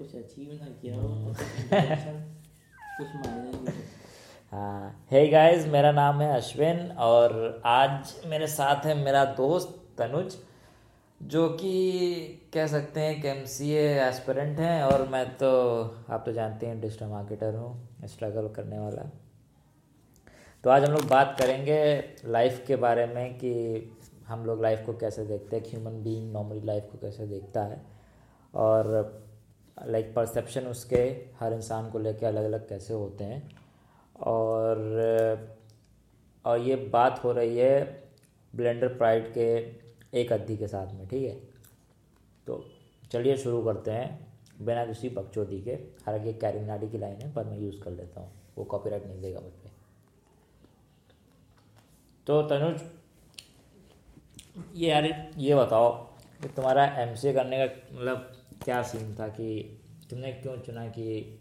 कुछ अचीव ना किया हो कुछ कुछ मायने हाँ हे गाइस मेरा नाम है अश्विन और आज मेरे साथ है मेरा दोस्त तनुज जो कि कह सकते हैं कि एम सी एस्पिरेंट हैं और मैं तो आप तो जानते हैं डिजिटल मार्केटर हूँ स्ट्रगल करने वाला तो आज हम लोग बात करेंगे लाइफ के बारे में कि हम लोग लाइफ को कैसे देखते हैं ह्यूमन बीइंग नॉर्मली लाइफ को कैसे देखता है और लाइक परसेप्शन उसके हर इंसान को लेके अलग अलग कैसे होते हैं। और और ये बात हो रही है ब्लेंडर प्राइड के एक अद्धी के साथ में, ठीक है? तो चलिए शुरू करते हैं बिना किसी बकचोदी के। हालाँकि एक कैरिनाडी की लाइन है, पर मैं यूज़ कर लेता हूँ। वो कॉपीराइट नहीं देगा मुझ पर तो तनुज, ये यार, ये बताओ कि तुम्हारा एमसीए करने का मतलब क्या सीन था कि तुमने क्यों चुना कि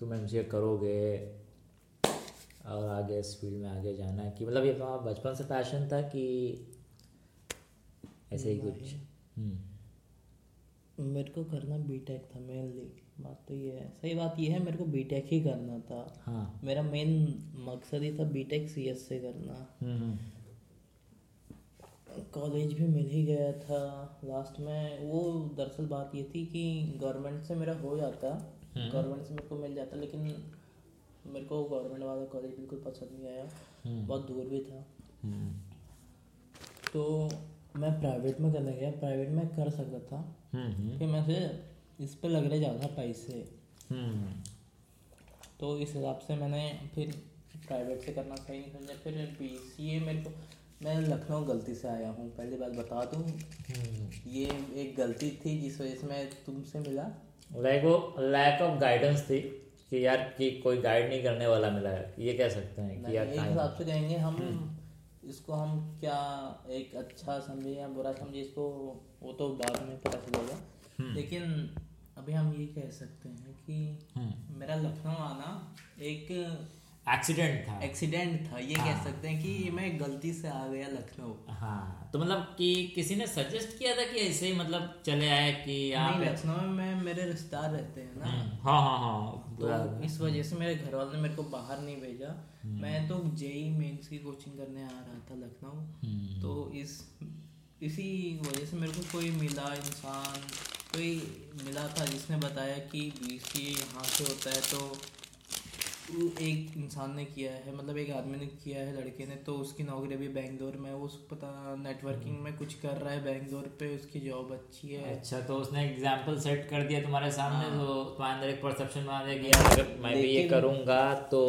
तुम एम करोगे और आगे इस फ़ील्ड में आगे जाना है? कि मतलब ये तुम्हारा बचपन से पैशन था कि ऐसे ही कुछ? हम्म। मेरे को करना बीटेक था मेनली बात तो ये है। सही बात ये है मेरे को बीटेक ही करना था। हाँ। मेरा मेन मकसद ही था बीटेक सीएस से करना। हम्म हम्म, कॉलेज भी मिल ही गया था लास्ट में। वो दरअसल बात ये थी कि गवर्नमेंट से मेरा हो जाता गवर्नमेंट से मेरे को मिल जाता लेकिन मेरे को गवर्नमेंट वाला कॉलेज बिल्कुल पसंद नहीं आया। बहुत दूर भी था। हम्म, तो मैं प्राइवेट में करने गया। प्राइवेट में कर सकता था। हम्म, हम्म, फिर मैं से इस पर लग रहे ज़्यादा पैसे। हम्म, तो इस हिसाब से मैंने फिर प्राइवेट से करना सही नहीं समझा। फिर बी सी ए मेरे को मैं लखनऊ गलती से आया हूँ। पहली बात बता दूँ हम्म। ये एक गलती थी जिस वजह से मैं तुमसे मिला। लाइक वो लैक ऑफ़ गाइडेंस थी कि यार कि कोई गाइड नहीं करने वाला मिला है। ये कह सकते हैं कि यार एक हिसाब से कहेंगे हम इसको हम क्या एक अच्छा समझे या बुरा समझे इसको वो तो बाद में पता चलेगा। लेकिन अभी हम ये कह सकते हैं कि हम्म, मेरा लखनऊ आना एक एक्सीडेंट था। एक्सीडेंट था ये हाँ, कह सकते हैं कि हाँ, मैं गलती से आ गया लखनऊ। हाँ तो मतलब कि किसी ने सजेस्ट किया था कि ऐसे ही मतलब चले आए कि नहीं लखनऊ में मेरे रिश्तेदार रहते हैं ना। हम्म, हाँ हाँ हाँ तो इस वजह से मेरे घर वालों ने मेरे को बाहर नहीं भेजा। मैं तो जेई मेंस की कोचिंग करने आ रहा था लखनऊ। हम्म, तो इस इसी वजह से मेरे को कोई मिला इंसान कोई मिला था जिसने बताया कि बी सी यहाँ से होता है तो एक इंसान ने किया है मतलब एक आदमी ने किया है लड़के ने तो उसकी नौकरी अभी बेंगलोर में वो पता नेटवर्किंग में कुछ कर रहा है बेंगलोर पे उसकी जॉब अच्छी है। अच्छा तो उसने एग्ज़ाम्पल सेट कर दिया तुम्हारे सामने तो तुम्हारे अंदर एक परसेप्शन बना दिया कि अगर मैं भी ये करूँगा तो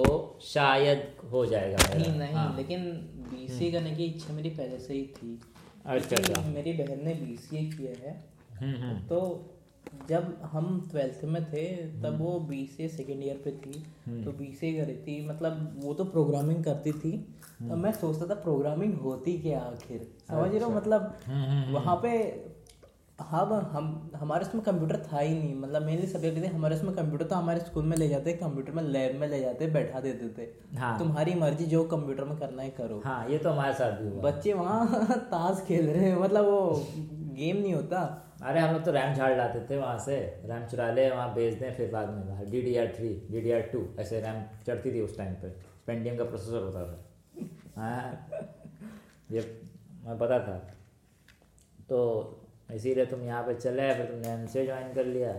शायद हो जाएगा नहीं नहीं हाँ। लेकिन बीसीए करने की इच्छा मेरी पहले से ही थी। अच्छा अच्छा। मेरी बहन ने बीसीए किया है हम्म हम्म। तो जब हम ट्वेल्थ में थे तब वो बी सी सेकेंड ईयर पे थी तो बी सी करी थी मतलब वो तो प्रोग्रामिंग करती थी तो मैं सोचता था प्रोग्रामिंग होती क्या आखिर? समझ रहे हो? मतलब हम्म, वहाँ पे हम हम हमारे उसमें कंप्यूटर था ही नहीं। मतलब मेनली सब्जेक्ट थे हमारे उसमें कंप्यूटर तो हमारे स्कूल में ले जाते कंप्यूटर में लैब में ले जाते बैठा देते थे। हाँ। तुम्हारी मर्ज़ी जो कंप्यूटर में करना है करो। हाँ ये तो हमारे साथ भी हुआ। बच्चे वहाँ ताश खेल रहे हैं मतलब वो गेम नहीं होता। अरे हम लोग तो रैम झाड़ लाते थे वहाँ से। रैम चुरा ले वहाँ बेच दें फिर बाद में बाहर। D D R three D D R two ऐसे रैम चढ़ती थी उस टाइम पर पेंटियम का प्रोसेसर होता था। हाँ। ये मैं पता था। तो इसीलिए तुम यहाँ पे चले फिर तुमने एम ज्वाइन कर लिया।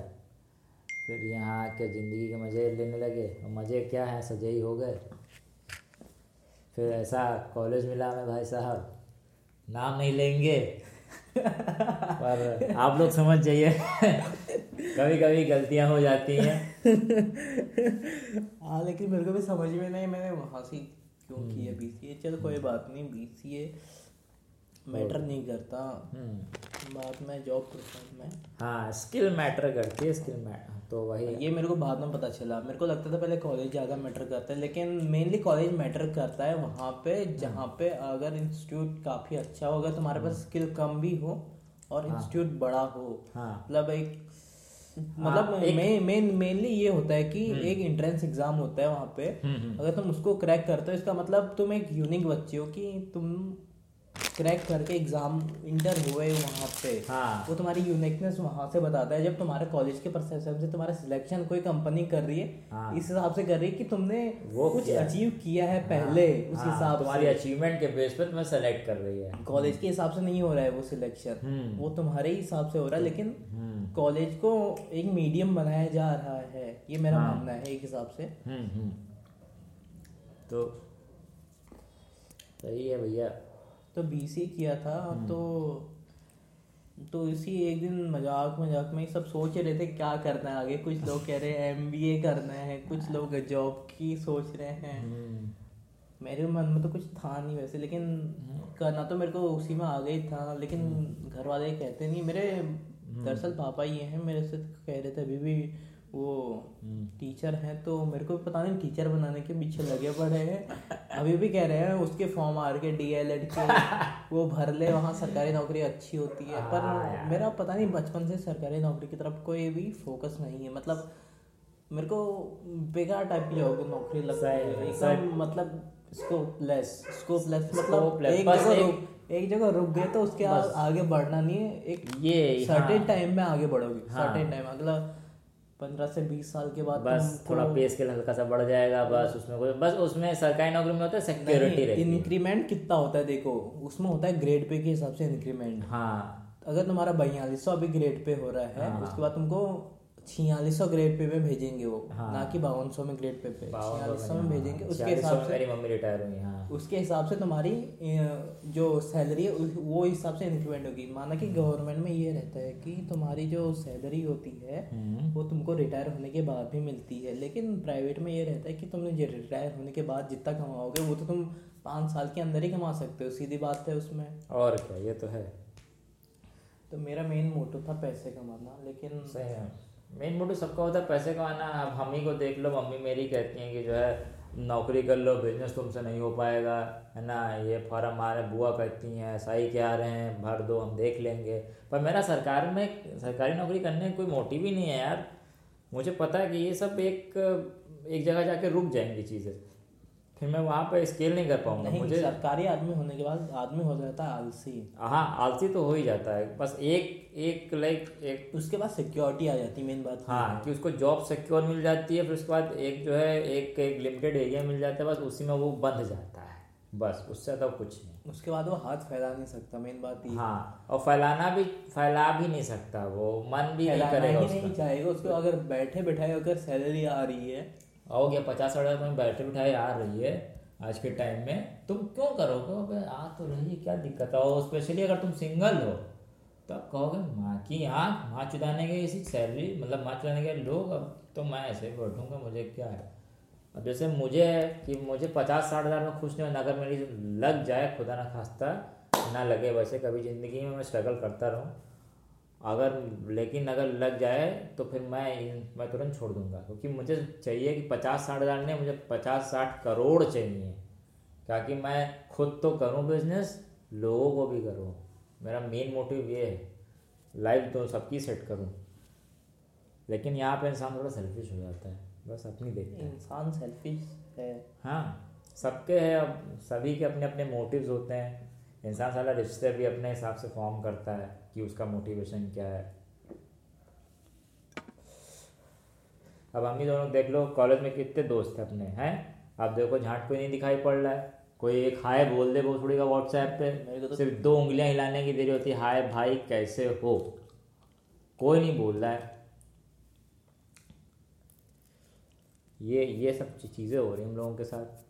फिर यहाँ आके ज़िंदगी के मज़े लेने लगे। और मज़े क्या हैं? सजे ही हो गए। फिर ऐसा कॉलेज मिला हमें भाई साहब। नाम नहीं लेंगे। पर आप लोग समझ जाइए। कभी कभी गलतियाँ हो जाती हैं। हाँ लेकिन मेरे को भी समझ में नहीं मैंने वहाँ से क्यों किया बी सी ए चल कोई बात नहीं बी सी ए मैटर नहीं करता। हम्म, बाद में जॉब प्रोफ़ाइल में। हाँ स्किल मैटर करती है स्किल मैटर तो वही ये मेरे को बाद में पता चला। मेरे को लगता था पहले कॉलेज ज़्यादा मैटर करता है लेकिन मेनली कॉलेज मैटर करता है वहाँ पे जहाँ पे अगर इंस्टीट्यूट काफ़ी अच्छा होगा तुम्हारे पास स्किल कम भी हो और इंस्टीट्यूट बड़ा हो। हाँ। मतलब एक मतलब मेन मेन मेनली ये होता है कि एक एंट्रेंस एग्ज़ाम होता है वहाँ पे। हम्म, हम्म, अगर तुम उसको क्रैक करते हो इसका मतलब तुम एक यूनिक बच्चे हो कि तुम क्रैक करके एग्ज़ाम इंटर हुए वहाँ पे हाँ। वो तुम्हारी यूनिकनेस वहाँ से बताता है जब तुम्हारे कॉलेज के परसेप्शन से तुम्हारा सिलेक्शन कोई कंपनी कर रही है हाँ। इस हिसाब से कर रही है कि तुमने वो कुछ अचीव किया है पहले हाँ। उस हाँ, हिसाब तुम्हारी अचीवमेंट के बेस पे तुम्हें सेलेक्ट कर रही है। कॉलेज के हिसाब से नहीं हो रहा है वो सिलेक्शन हम्म। वो तुम्हारे ही हिसाब से हो रहा है लेकिन हम्म। कॉलेज को एक मीडियम बनाया जा रहा है ये मेरा हाँ। मानना है एक हिसाब से। हम्म हम्म। तो सही है भैया। तो बीसी किया था हम्म। तो तो इसी एक दिन मज़ाक मज़ाक में सब सोच रहे थे क्या करना है आगे कुछ लोग कह रहे हैं एमबीए करना है कुछ लोग जॉब की सोच रहे हैं हम्म मेरे मन में तो कुछ था नहीं वैसे लेकिन करना तो मेरे को उसी में आ गई था लेकिन हम्म। घर वाले कहते नहीं मेरे दरअसल पापा ये हैं मेरे से कह रहे थे अभी भी वो हम्म। टीचर हैं तो मेरे को पता नहीं टीचर बनाने के पीछे लगे पड़े हैं। अभी भी कह रहे हैं उसके फॉर्म आ के डीएलएड के। वो भर ले वहाँ सरकारी नौकरी अच्छी होती है। हाँ पर मेरा पता नहीं बचपन से सरकारी नौकरी की तरफ़ कोई भी फोकस नहीं है। मतलब मेरे को बेकार टाइप की जॉब नौकरी लगती सही है। है, एकदम मतलब स्कोपलेस स्कोपलेस मतलब एक जगह एक- जगह रुक गए तो उसके आगे बढ़ना नहीं है। एक ये सर्टेन हाँ, टाइम में आगे बढ़ोगे हाँ। सर्टेन टाइम अगला पंद्रह से बीस साल के बाद बस थोड़ा पे स्केल हल्का सा बढ़ जाएगा बस उसमें कोई बस उसमें सरकारी नौकरी में होता है सिक्योरिटी रहती इंक्रीमेंट कितना होता है देखो उसमें होता है ग्रेड पे के हिसाब से इंक्रीमेंट हाँ। अगर तुम्हारा बयालीस सौ अभी ग्रेड पे हो रहा है हाँ। उसके बाद तुमको छियालीस सौ ग्रेड पे में भेजेंगे वो हाँ। ना कि बावन सौ में ग्रेड पे पे छियालीस सौ में, हाँ, भेजेंगे। उसके हिसाब से मेरी मम्मी रिटायर हुई हाँ। उसके हिसाब से तुम्हारी जो सैलरी है वो हिसाब से इंक्रीमेंट होगी। माना कि गवर्नमेंट में ये रहता है कि तुम्हारी जो सैलरी होती है हम्म, वो तुमको रिटायर होने के बाद भी मिलती है। लेकिन प्राइवेट में ये रहता है कि तुमने जो रिटायर होने के बाद जितना कमाओगे वो तो तुम पाँच साल के अंदर ही कमा सकते हो सीधी बात है उसमें। और क्या ये तो है। तो मेरा मेन मोटो था पैसे कमाना लेकिन सही है। मेन मोटिव सबका होता है, पैसे कमाना। अब हम ही को देख लो, मम्मी मेरी कहती हैं कि जो है, नौकरी कर लो बिज़नेस तुमसे नहीं हो पाएगा, है ना? ये फॉर्म आ हमारे बुआ कहती हैं ऐसा ही क्या रहे हैं, भर दो, हम देख लेंगे। पर मेरा सरकार में, सरकारी नौकरी करने का कोई मोटिव ही नहीं है यार। मुझे पता है कि ये सब एक एक जगह जाके रुक जाएँगी चीज़ें। फिर मैं वहाँ पे स्केल नहीं कर पाऊँगा मुझे सरकारी आदमी होने के बाद आदमी हो जाता है आलसी। हाँ आलसी तो हो ही जाता है बस एक एक लाइक एक उसके बाद सिक्योरिटी आ जाती है मेन बात हाँ कि उसको जॉब सिक्योर मिल जाती है फिर उसके बाद एक जो है एक एक लिमिटेड एरिया मिल जाता है बस उसी में वो बंध जाता है। बस उससे तो कुछ नहीं। उसके बाद वो हाथ फैला नहीं सकता मेन बात ये। हाँ और फैलाना भी फैला भी नहीं सकता वो मन भी नहीं करेगा उसका। नहीं चाहेगा उसको अगर बैठे बैठाए अगर सैलरी आ रही है हो गया पचास हज़ार में बैठे बिठाए आ रही है आज के टाइम में। तुम क्यों करोगे? अबे, आ तो रही है, क्या दिक्कत है? और स्पेशली अगर तुम सिंगल हो तो तब कहोगे, माँ की आँख, माँ चुदाने के इसी सैलरी मतलब माँ चुदाने के लोग, अब तो मैं ऐसे ही बैठूँगा, मुझे क्या है? अब जैसे मुझे है कि मुझे पचास साठ हज़ार में खुश नहीं होना, अगर मेरी लग जाए खुदा ना खास्ता, ना लगे, वैसे कभी ज़िंदगी में मैं स्ट्रगल करता रहूँ अगर लेकिन अगर लग जाए तो फिर मैं इन- मैं तुरंत छोड़ दूँगा। क्योंकि मुझे चाहिए कि पचास साठ हज़ार नहीं मुझे पचास साठ करोड़ चाहिए। ताकि मैं खुद तो करूँ बिज़नेस लोगों को भी करूँ। मेरा मेन मोटिव ये है। लाइफ तो सबकी सेट करूँ। लेकिन यहाँ पे इंसान थोड़ा सेल्फिश हो जाता है। बस अपनी देखते हैं। इंसान सेल्फिश है। हाँ सबके है अब सभी के अपने अपने मोटिव्स होते हैं। इंसान सारा रिश्ते भी अपने हिसाब से फॉर्म करता है कि उसका मोटिवेशन क्या है। अब हम ही दोनों देख लो कॉलेज में कितने दोस्त हैं अपने हैं? अब देखो झांट कोई नहीं दिखाई पड़ रहा है। कोई एक हाय बोल दे वो थोड़ी का व्हाट्सएप मेरे को पे तो- सिर्फ़ दो उंगलियाँ हिलाने की देरी होती है। हाय भाई कैसे हो? कोई नहीं बोल रहा है। ये ये सब चीज़ें हो रही हैं हम लोगों के साथ।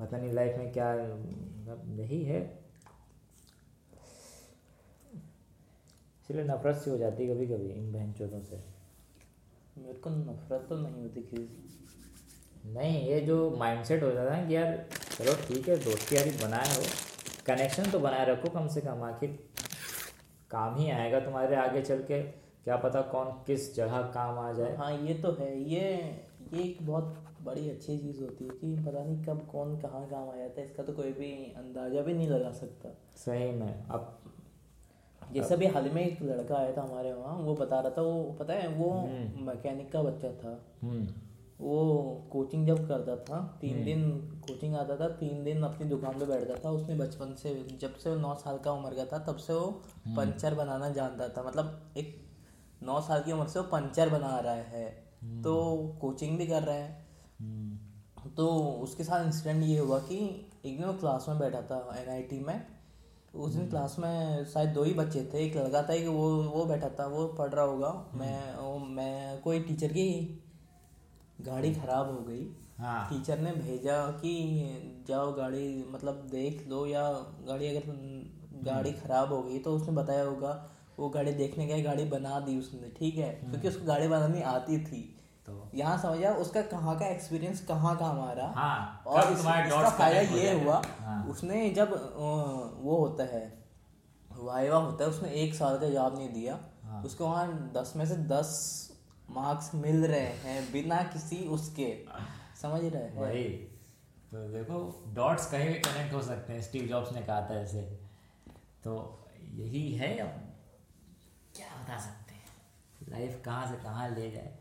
पता नहीं लाइफ में क्या मतलब यही है। इसलिए नफरत सी हो जाती है कभी कभी इन बहन चोदों से। मेरे को नफरत तो नहीं होती किसी नहीं ये जो माइंडसेट हो जाता है कि यार चलो ठीक है दोस्ती यारी बनाए हो। कनेक्शन तो बनाए रखो कम से कम आखिर काम ही आएगा तुम्हारे आगे चल के। क्या पता कौन किस जगह काम आ जाए। हाँ ये तो है ये ये एक बहुत बड़ी अच्छी चीज़ होती है कि पता नहीं कब कौन कहाँ काम आ जाता है इसका तो कोई भी अंदाज़ा भी नहीं लगा सकता। सही में अब जैसे अभी हाल में एक लड़का आया था हमारे वहाँ वो बता रहा था वो पता है वो हम्म। मैकेनिक का बच्चा था। हम्म। वो कोचिंग जब करता था तीन दिन कोचिंग आता था तीन दिन अपनी दुकान पे बैठता था उसने बचपन से जब से वो नौ साल का उम्र का था तब से वो पंचर बनाना जानता था। मतलब एक नौ साल की उम्र से वो पंचर बना रहा है। तो कोचिंग भी कर रहा है। हम्म, तो उसके साथ इंसिडेंट ये हुआ कि एक दिन वो क्लास में बैठा था एनआईटी में। उस दिन क्लास में शायद दो ही बच्चे थे। एक लड़का था कि वो वो बैठा था वो पढ़ रहा होगा। मैं वो मैं कोई टीचर की गाड़ी खराब हो गई। हाँ। टीचर ने भेजा कि जाओ गाड़ी मतलब देख लो या गाड़ी अगर गाड़ी खराब हो गई तो उसने बताया होगा। वो गाड़ी देखने गए गाड़ी बना दी उसने ठीक है? क्योंकि उसको गाड़ी बनानी आती थी। तो यहाँ समझा उसका कहाँ का एक्सपीरियंस कहाँ का हमारा। हाँ और इस, इसका फ़ायदा ये हुआ हाँ। उसने जब वो होता है वाइवा होता है उसने एक साल का जवाब नहीं दिया। हाँ। उसको वहाँ दस में से दस मार्क्स मिल रहे हैं बिना किसी उसके। समझ रहे हैं? वही। तो देखो डॉट्स कहीं भी कनेक्ट हो सकते हैं स्टीव जॉब्स ने कहा था ऐसे। तो यही है अब। क्या बता सकते हैं? लाइफ कहाँ से कहाँ ले जाए?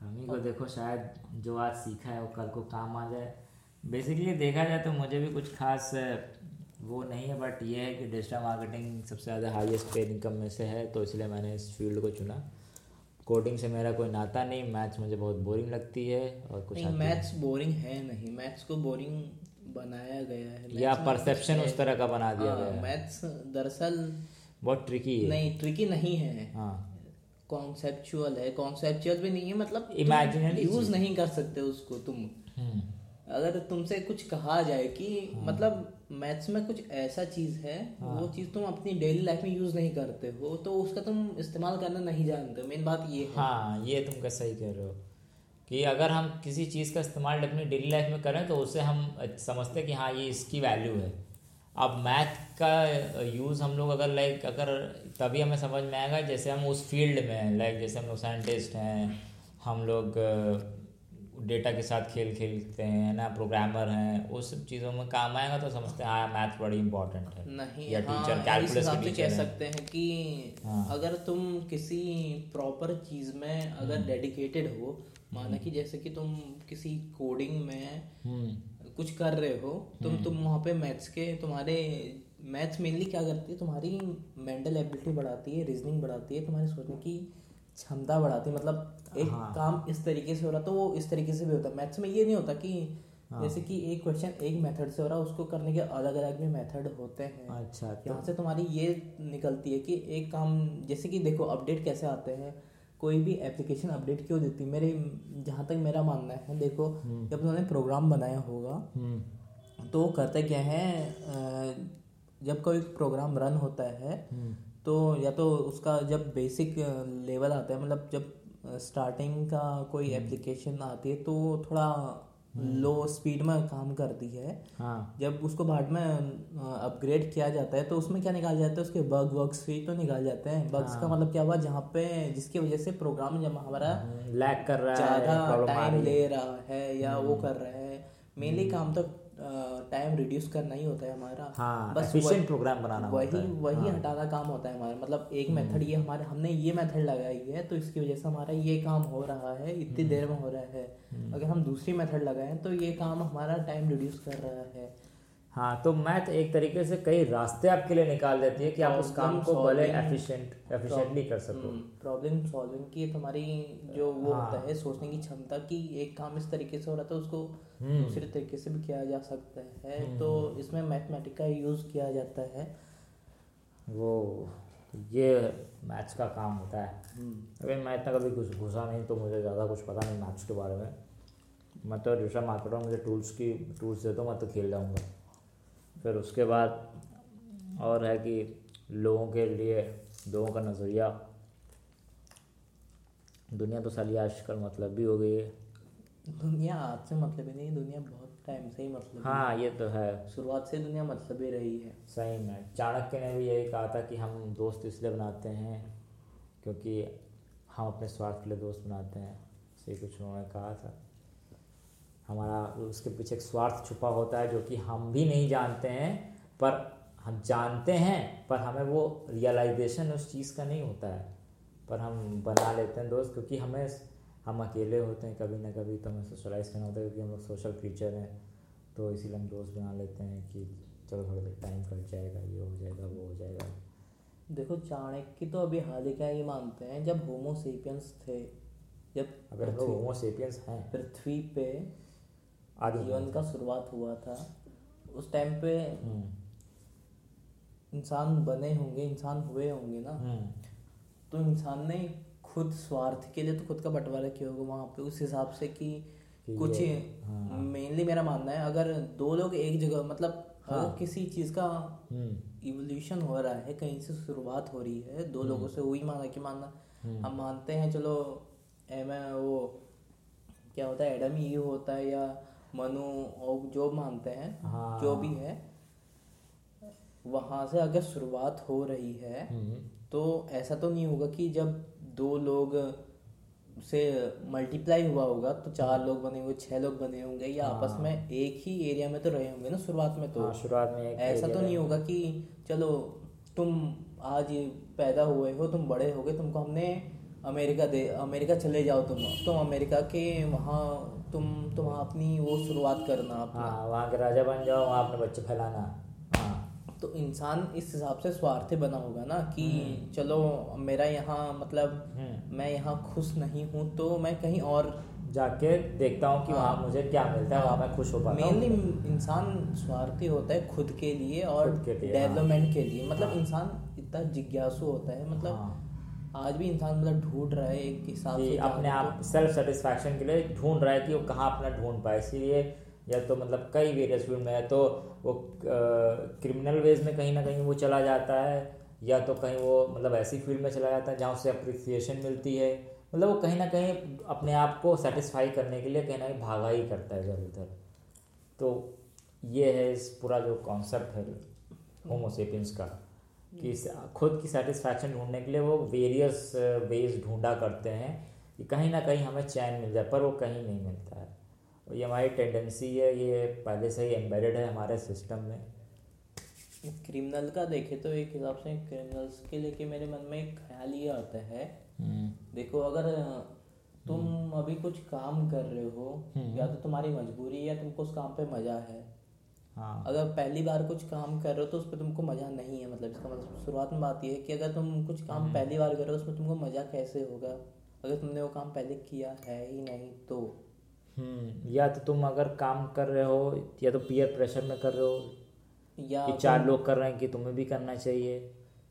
हम ही को देखो शायद जो आज सीखा है वो कल को काम आ जाए। बेसिकली देखा जाए तो मुझे भी कुछ खास वो नहीं है बट ये है कि डिजिटल मार्केटिंग सबसे ज़्यादा हाईएस्ट पेड इनकम में से है तो इसलिए मैंने इस फ़ील्ड को चुना। कोडिंग से मेरा कोई नाता नहीं मैथ्स मुझे बहुत बोरिंग लगती है और कुछ नहीं मैथ्स बोरिंग है नहीं मैथ्स को बोरिंग बनाया गया है। या परसेप्शन उस तरह का बना दिया हाँ, गया है। मैथ्स दरअसल बहुत ट्रिकी है। नहीं ट्रिकी नहीं है। हाँ। कॉन्सेप्चुअल है। कॉन्सेप्चुअल भी नहीं है मतलब Imaginary यूज़ नहीं कर सकते उसको तुम। हम्म, अगर तुमसे कुछ कहा जाए कि मतलब मैथ्स में कुछ ऐसा चीज़ है वो चीज़ तुम अपनी डेली लाइफ में यूज़ नहीं करते हो तो उसका तुम इस्तेमाल करना नहीं जानते मेन बात ये है। हाँ ये तुम का सही कह रहे हो कि अगर हम किसी चीज़ का इस्तेमाल अपनी डेली लाइफ में करें तो उससे हम समझते हैं कि हाँ ये इसकी वैल्यू है। अब मैथ का यूज़ हम लोग अगर लाइक अगर तभी हमें समझ में आएगा जैसे हम उस फ़ील्ड में हैं लाइक जैसे हम लोग साइंटिस्ट हैं हम लोग डेटा के साथ खेल खेलते हैं ना प्रोग्रामर हैं उस सब चीज़ों में काम आएगा तो समझते हैं हाँ मैथ बड़ी इंपॉर्टेंट है। नहीं या हाँ, टीचर कैलकुलस के टीचर कह सकते हैं कि हाँ। अगर तुम किसी प्रॉपर चीज़ में अगर डेडिकेटेड हो माना कि जैसे कि तुम किसी कोडिंग में हम्म। कुछ कर रहे हो तुम तुम वहाँ पे मैथ्स के तुम्हारे मैथ्स मेनली क्या करती है? तुम्हारी मेंटल एबिलिटी बढ़ाती है रीजनिंग बढ़ाती है तुम्हारी सोचने की क्षमता बढ़ाती है। मतलब एक हाँ। काम इस तरीके से हो रहा तो वो इस तरीके से भी होता है। मैथ्स में ये नहीं होता कि हाँ। जैसे कि एक क्वेश्चन एक मेथड से हो रहा है उसको करने के अलग अलग भी मेथड होते हैं। अच्छा तो यहाँ से तुम्हारी ये निकलती है कि एक काम जैसे कि देखो अपडेट कैसे आते हैं? कोई भी एप्लीकेशन अपडेट क्यों देती? है मेरे जहाँ तक मेरा मानना है देखो जब उन्होंने प्रोग्राम बनाया होगा हम्म। तो करते क्या है जब कोई प्रोग्राम रन होता है हम्म। तो या तो उसका जब बेसिक लेवल आता है मतलब जब स्टार्टिंग का कोई एप्लीकेशन आती है तो थोड़ा लो स्पीड में काम करती है। हाँ। जब उसको बाद में अपग्रेड किया जाता है तो उसमें क्या निकाल जाता है? उसके बग वग्स भी तो निकाल जाते हैं। बग्स हाँ. का मतलब क्या हुआ? जहाँ पे जिसकी वजह से प्रोग्राम जब हमारा लैग कर रहा है ज़्यादा टाइम है। ले रहा है या वो कर रहा है मेनली काम तो टाइम रिड्यूस करना ही होता है हमारा। हाँ बस एफिशिएंट वही- प्रोग्राम बनाना वही होता है। वही हाँ। हटाना काम होता है हमारा। मतलब एक मेथड ये हमारे हमने ये मेथड लगाई है तो इसकी वजह से हमारा ये काम हो रहा है इतनी हम्म। देर में हो रहा है। अगर हम दूसरी मेथड लगाएँ तो ये काम हमारा टाइम रिड्यूस कर रहा है। हाँ तो मैथ एक तरीके से कई रास्ते आपके लिए निकाल देती है कि आप उस काम को भले एफिशिएंट एफिशिएंटली कर सको। प्रॉब्लम सॉल्विंग की तुम्हारी जो वो हाँ। होता है सोचने की क्षमता कि एक काम इस तरीके से हो रहा था उसको हम्म। दूसरे तरीके से भी किया जा सकता है। तो इसमें मैथमेटिक का यूज़ किया जाता है। वो ये मैथ्स का काम होता है। अगर मैं इतना कभी कुछ घुसा नहीं तो मुझे ज़्यादा कुछ पता नहीं मैथ्स के बारे में। मैं तो डिजिटल मार्केटर मुझे टूल्स की टूल्स दे दो मैं तो खेल जाऊँगा। फिर उसके बाद और है कि लोगों के लिए लोगों का नज़रिया। दुनिया तो साली आजकल मतलब भी हो गई है। दुनिया आज से मतलब ही नहीं दुनिया बहुत टाइम से ही मतलब हाँ ये तो है। शुरुआत से दुनिया मतलब ही रही है। सही में। चाणक्य ने भी यही कहा था कि हम दोस्त इसलिए बनाते हैं क्योंकि हम अपने स्वार्थ के लिए दोस्त बनाते हैं ऐसे कुछ उन्होंने कहा था। हमारा उसके पीछे एक स्वार्थ छुपा होता है जो कि हम भी नहीं जानते हैं पर हम जानते हैं पर हमें वो रियलाइजेशन उस चीज़ का नहीं होता है। पर हम बना लेते हैं दोस्त क्योंकि हमें हम अकेले होते हैं कभी ना कभी तो हमें सोशलाइज करना होता है क्योंकि हम लोग सोशल क्रीचर हैं। तो इसीलिए हम दोस्त बना लेते हैं कि चलो थोड़ा देर टाइम कट जाएगा ये हो जाएगा वो हो जाएगा। देखो चाणक्य तो अभी हाल ही का ये मानते हैं जब होमोसेपियंस थे जब अगर हम होमोसेपियंस हैं। पृथ्वी पे जीवन का शुरुआत हुआ था। उस टाइम पे हम्म, इंसान बने होंगे इंसान हुए होंगे ना। हम्म, तो इंसान ने खुद स्वार्थ के लिए तो खुद का बंटवारा किया होगा वहाँ पे। उस हिसाब से कि कुछ ये- हाँ। मेनली मेरा मानना है अगर दो लोग एक जगह मतलब हाँ। अगर किसी चीज़ का हम्म, इवोल्यूशन हो रहा है कहीं से शुरुआत हो रही है दो लोगों से वही माना कि मानना। हम्म। हम मानते हैं चलो एम वो क्या होता है एडम ई होता है या मनु और जो मानते हैं हाँ। जो भी है वहाँ से अगर शुरुआत हो रही है हम्म, तो ऐसा तो नहीं होगा कि जब दो लोग से मल्टीप्लाई हुआ होगा तो चार लोग बने होंगे छह लोग बने होंगे या आपस में एक ही एरिया में तो रहे होंगे ना शुरुआत में तो। हाँ शुरुआत में एक ऐसा तो नहीं होगा कि चलो तुम आज पैदा हुए हो तुम बड़े हो गए तुमको हमने अमेरिका दे अमेरिका चले जाओ तुम तुम अमेरिका के वहाँ तुम तुम वहाँ अपनी वो शुरुआत करना हाँ वहाँ के राजा बन जाओ वहाँ अपने बच्चे फैलाना हाँ तो इंसान इस हिसाब से स्वार्थी बना होगा ना कि हम्म। चलो मेरा यहाँ मतलब हम्म, मैं यहाँ खुश नहीं हूँ तो मैं कहीं और जाके देखता हूँ कि हाँ। वहाँ मुझे क्या मिलता है वहाँ मैं खुश हो पाता हूँ मेनली इंसान स्वार्थी होता है खुद के लिए और डेवलपमेंट के लिए मतलब हाँ। इंसान इतना जिज्ञासु होता है मतलब हाँ। आज भी इंसान मतलब ढूंढ रहा है एक हिसाब से अपने आप सेल्फ सेटिस्फैक्शन के लिए ढूंढ रहा है कि वो कहाँ अपना ढूंढ पाए। इसीलिए या तो मतलब कई वेरियस फ़ील्ड में है तो वो क्रिमिनल वेज में कहीं ना कहीं वो चला जाता है या तो कहीं वो मतलब ऐसी फ़ील्ड में चला जाता है जहाँ उसे अप्रिसिएशन मिलती है। मतलब वो कहीं ना कहीं अपने आप को सेटिस्फाई करने के लिए कहीं ना कहीं भागा ही करता है इधर उधर तो ये है इस पूरा जो कॉन्सेप्ट है होमोसेपियंस का। कि खुद की सेटिस्फैक्शन ढूँढने के लिए वो वेरियस वेज ढूंढा करते हैं कि कहीं ना कहीं हमें चैन मिल जाए पर वो कहीं नहीं मिलता है। ये हमारी टेंडेंसी है ये पहले से ही एम्बेडेड है हमारे सिस्टम में। क्रिमिनल का देखे तो एक हिसाब से क्रिमिनल्स के लेके मेरे मन में एक ख्याल ये आता है देखो अगर तुम अभी कुछ काम कर रहे हो हम्म। या तो तुम्हारी मजबूरी है या तुमको उस काम पे मज़ा है हाँ। अगर पहली बार कुछ काम कर रहे हो तो उस पर तुमको मज़ा नहीं है मतलब इसका मतलब शुरुआत में बात यह है कि अगर तुम कुछ हम्म। काम पहली बार कर रहे हो उसमें तुमको मज़ा कैसे होगा? अगर तुमने वो काम पहले किया है ही नहीं तो। हम्म या तो तुम अगर काम कर रहे हो या तो पीयर प्रेशर में कर रहे हो या कि चार लोग कर रहे हैं कि तुम्हें भी करना चाहिए।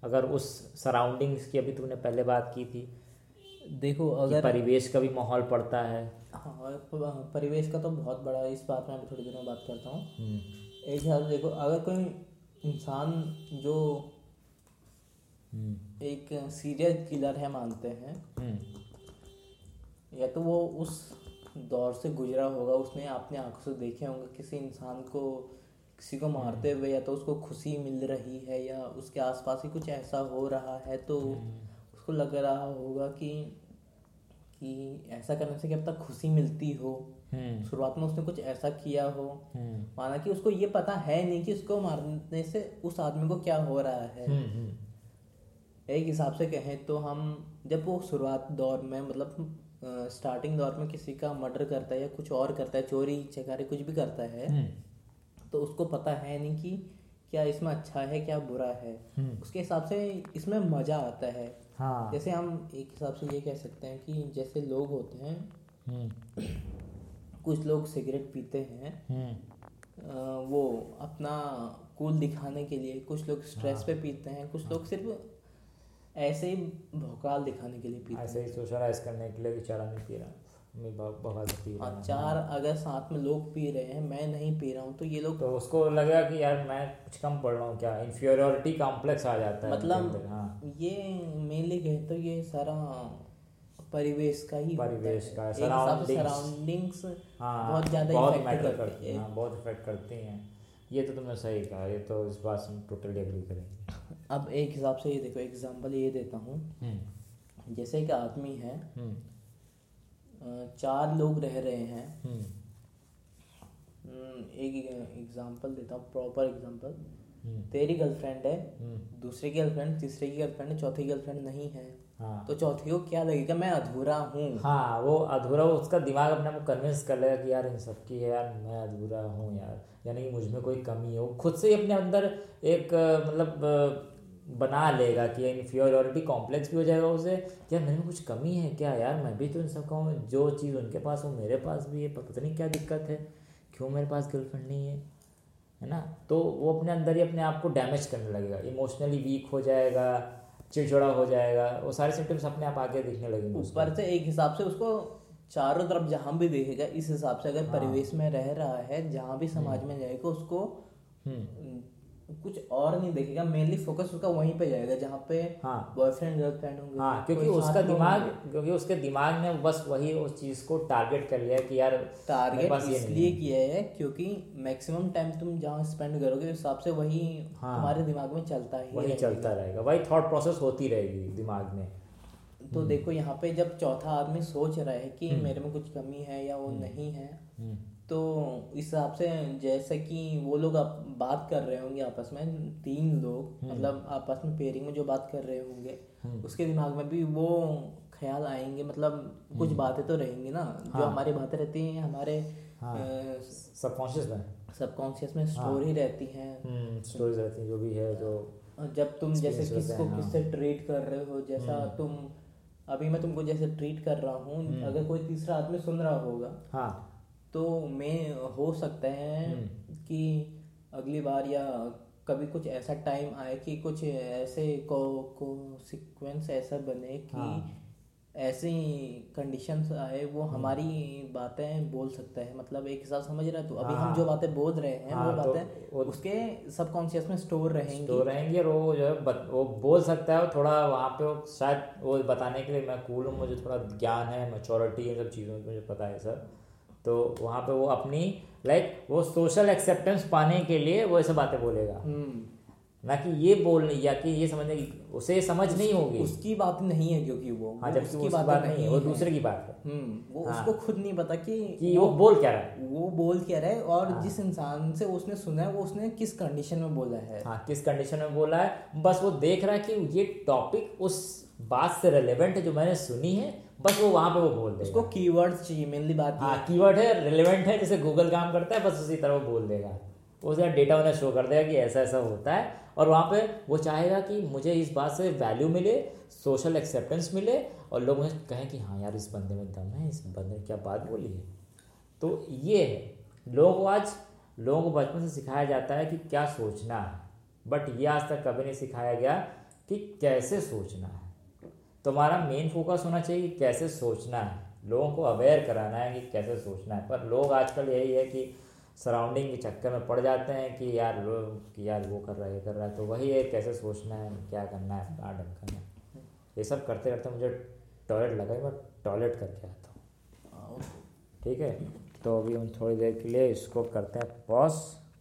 अगर उस सराउंडिंग्स की अभी तुमने पहले बात की थी देखो अगर परिवेश का भी माहौल पड़ता है। हाँ परिवेश का तो बहुत बड़ा है, इस बात में मैं थोड़ी देर में बात करता हूँ। हम्म, एक हिसाब से देखो अगर कोई इंसान जो हम्म, एक सीरियल किलर है मानते हैं हम्म, या तो वो उस दौर से गुजरा होगा उसने अपने आँखों से देखे होंगे किसी इंसान को किसी को मारते हुए या तो उसको खुशी मिल रही है या उसके आसपास ही कुछ ऐसा हो रहा है तो उसको लग रहा होगा कि कि ऐसा करने से क्या पता खुशी मिलती हो। हम्म, शुरुआत में उसने कुछ ऐसा किया हो। हम्म, माना कि उसको ये पता है नहीं कि उसको मारने से उस आदमी को क्या हो रहा है। हम्म, हम्म, एक हिसाब से कहें तो हम जब वो शुरुआत दौर में मतलब स्टार्टिंग दौर में किसी का मर्डर करता है या कुछ और करता है चोरी चकारी कुछ भी करता है हम्म, तो उसको पता है नहीं कि क्या इसमें अच्छा है क्या बुरा है। हम्म, उसके हिसाब से इसमें मज़ा आता है। हाँ। जैसे हम एक हिसाब से ये कह सकते हैं कि जैसे लोग होते हैं हम्म, कुछ लोग सिगरेट पीते हैं आ, वो अपना कूल दिखाने के लिए कुछ लोग स्ट्रेस हाँ, पे पीते हैं कुछ लोग सिर्फ़ ऐसे ही भोकाल दिखाने के लिए पीते हैं ऐसे ही। सोशलाइज करने के लिए बेचारा नहीं पी रहा। मैं ब- बवाल पी रहा हाँ। चार अगर साथ में लोग पी रहे हैं मैं नहीं पी रहा हूँ तो ये लोग तो उसको लगेगा कि यार मैं कुछ कम पढ़ रहा हूँ क्या? इन्फीरियोरिटी कॉम्प्लेक्स आ जाता है मतलब हाँ। ये मेनली कहे तो ये सारा परिवेश का ही परिवेश का। सराउंडिंग्स हाँ बहुत ज़्यादा बहुत इफ़ेक्ट मैटर करती हैं। हाँ बहुत इफ़ेक्ट करती हैं। ये तो तुमने सही कहा ये तो इस बात से हम टोटली एग्री करेंगे। अब एक हिसाब से ये देखो एग्जांपल ये देता हूँ। हम्म, जैसे एक आदमी है हम्म, चार लोग रह रहे हैं। हम्म, हम्म, एक एग्जांपल देता हूँ प्रॉपर एग्जांपल हम्म, तेरी गर्लफ्रेंड है दूसरी गर्लफ्रेंड तीसरी की गर्लफ्रेंड है चौथी गर्लफ्रेंड नहीं है। हाँ। तो चौथी को क्या लगेगा? मैं अधूरा हूँ। हाँ वो अधूरा वो उसका दिमाग अपने आप को कन्विंस कर लेगा कि यार इन सबकी है यार मैं अधूरा हूँ यार। यानी कि मुझमें कोई कमी है। वो खुद से ही अपने अंदर एक मतलब बना लेगा कि इन्फीरियोरिटी कॉम्प्लेक्स भी हो जाएगा उसे। यार मेरे में कुछ कमी है क्या? यार मैं भी तो इन सबका हूँ। जो चीज़ उनके पास हो मेरे पास भी है। पता नहीं क्या दिक्कत है। क्यों मेरे पास गर्लफ्रेंड नहीं है? है ना? तो वो अपने अंदर ही अपने आप को डैमेज करने लगेगा। इमोशनली वीक हो जाएगा चिड़चिड़ा हो जाएगा। वो सारे सिम्टम्स अपने आप आगे दिखने लगेंगे। ऊपर से एक हिसाब से उसको चारों तरफ़ जहाँ भी देखेगा इस हिसाब से अगर परिवेश में रह रहा है जहाँ भी समाज में जाएगा उसको हम्म। कुछ और नहीं देखेगा मेनली फोकस उसका वहीं पे जाएगा जहाँ पे हाँ। बॉयफ्रेंड गर्लफ्रेंड होंगे। हाँ क्योंकि उसका दिमाग क्योंकि उसके दिमाग ने बस वही उस चीज़ को टारगेट कर लिया कि यार टारगेट इसलिए किया है क्योंकि मैक्सिमम टाइम तुम जहाँ स्पेंड करोगे उस हिसाब से वही हाँ। तुम्हारे दिमाग में चलता ही वही। चलता रहेगा। वही थॉट प्रोसेस होती रहेगी दिमाग में। तो देखो यहाँ पे जब चौथा आदमी सोच रहा है कि मेरे में कुछ कमी है या वो नहीं है हम्म, तो इस हिसाब से जैसे कि वो लोग आप बात कर रहे होंगे आपस में तीन लोग मतलब आपस में पेयरिंग में जो बात कर रहे होंगे उसके दिमाग में भी वो ख्याल आएँगे मतलब कुछ बातें तो रहेंगी ना जो हमारी बातें रहती हैं हमारे हाँ। सबकॉन्शियस में। सबकॉन्शियस में स्टोर ही रहती हैं। स्टोरीज रहती हैं जो भी है जो जब तुम जैसे किसको हाँ। किससे ट्रीट कर रहे हो जैसा तुम अभी मैं तुमको जैसे ट्रीट कर रहा हूँ अगर कोई तीसरा आदमी सुन रहा होगा हाँ। तो मैं हो सकता है कि अगली बार या कभी कुछ ऐसा टाइम आए कि कुछ ऐसे को को सीक्वेंस ऐसा बने कि हाँ। ऐसी कंडीशंस आए वो हमारी बातें बोल सकता है। मतलब एक हिसाब समझ रहा है तो। अभी हम हाँ। जो बातें बोल रहे हैं हाँ, वो तो बातें वो- उसके सबकॉन्शियस में स्टोर रहेंगी। तो रहेंगे और वो जो है वो बोल सकता है वो थोड़ा वहाँ पे वो शायद वो बताने के लिए मैं कूल हूँ मुझे थोड़ा ज्ञान है मेचोरिटी इन सब चीज़ों की मुझे पता है सर तो वहाँ पे वो अपनी लाइक वो सोशल एक्सेप्टेंस पाने के लिए वो ऐसे बातें बोलेगा। हम्म। ना कि ये बोलने या कि ये समझने की उसे समझ नहीं होगी। उसकी बात नहीं है क्योंकि वो हाँ जबकि वो उसकी बात बात नहीं है वो दूसरे की बात है। हम्म वो हाँ। उसको खुद नहीं पता कि कि वो, वो बोल क्या रहा है। वो बोल क्या रहा है और हाँ। जिस इंसान से उसने सुना है वो उसने किस कंडीशन में बोला है। हाँ किस कंडीशन में बोला है। बस वो देख रहा है कि ये टॉपिक उस बात से रिलेवेंट है जो मैंने सुनी है बस वो वहाँ पे वो बोल देगा। उसको कीवर्ड्स चाहिए मेनली बात हाँ कीवर्ड है रिलेवेंट है जैसे गूगल काम करता है बस उसी तरह वो बोल देगा। वो उसका डेटा उन्हें शो कर देगा कि ऐसा ऐसा होता है। और वहाँ पे वो चाहेगा कि मुझे इस बात से वैल्यू मिले सोशल एक्सेप्टेंस मिले और लोग मुझे कहें कि हाँ यार इस बंदे में दम है इस बंदे ने क्या बात बोली है? तो ये है। लोगों को आज लोगों को बचपन से सिखाया जाता है कि क्या सोचना है। बट ये आज तक कभी नहीं सिखाया गया कि कैसे सोचना है। तो हमारा मेन फोकस होना चाहिए कि कैसे सोचना है। लोगों को अवेयर कराना है कि कैसे सोचना है। पर लोग आजकल यही है कि सराउंडिंग के चक्कर में पड़ जाते हैं कि यार लोग कि यार वो कर रहा है ये कर रहा है। तो वही है कैसे सोचना है क्या करना है कहाँ ढंग है। ये सब करते करते मुझे टॉयलेट लगा मैं टॉयलेट करके आता हूँ। हाँ, ठीक है? तो अभी हम थोड़ी देर के लिए इसको करते हैं पॉज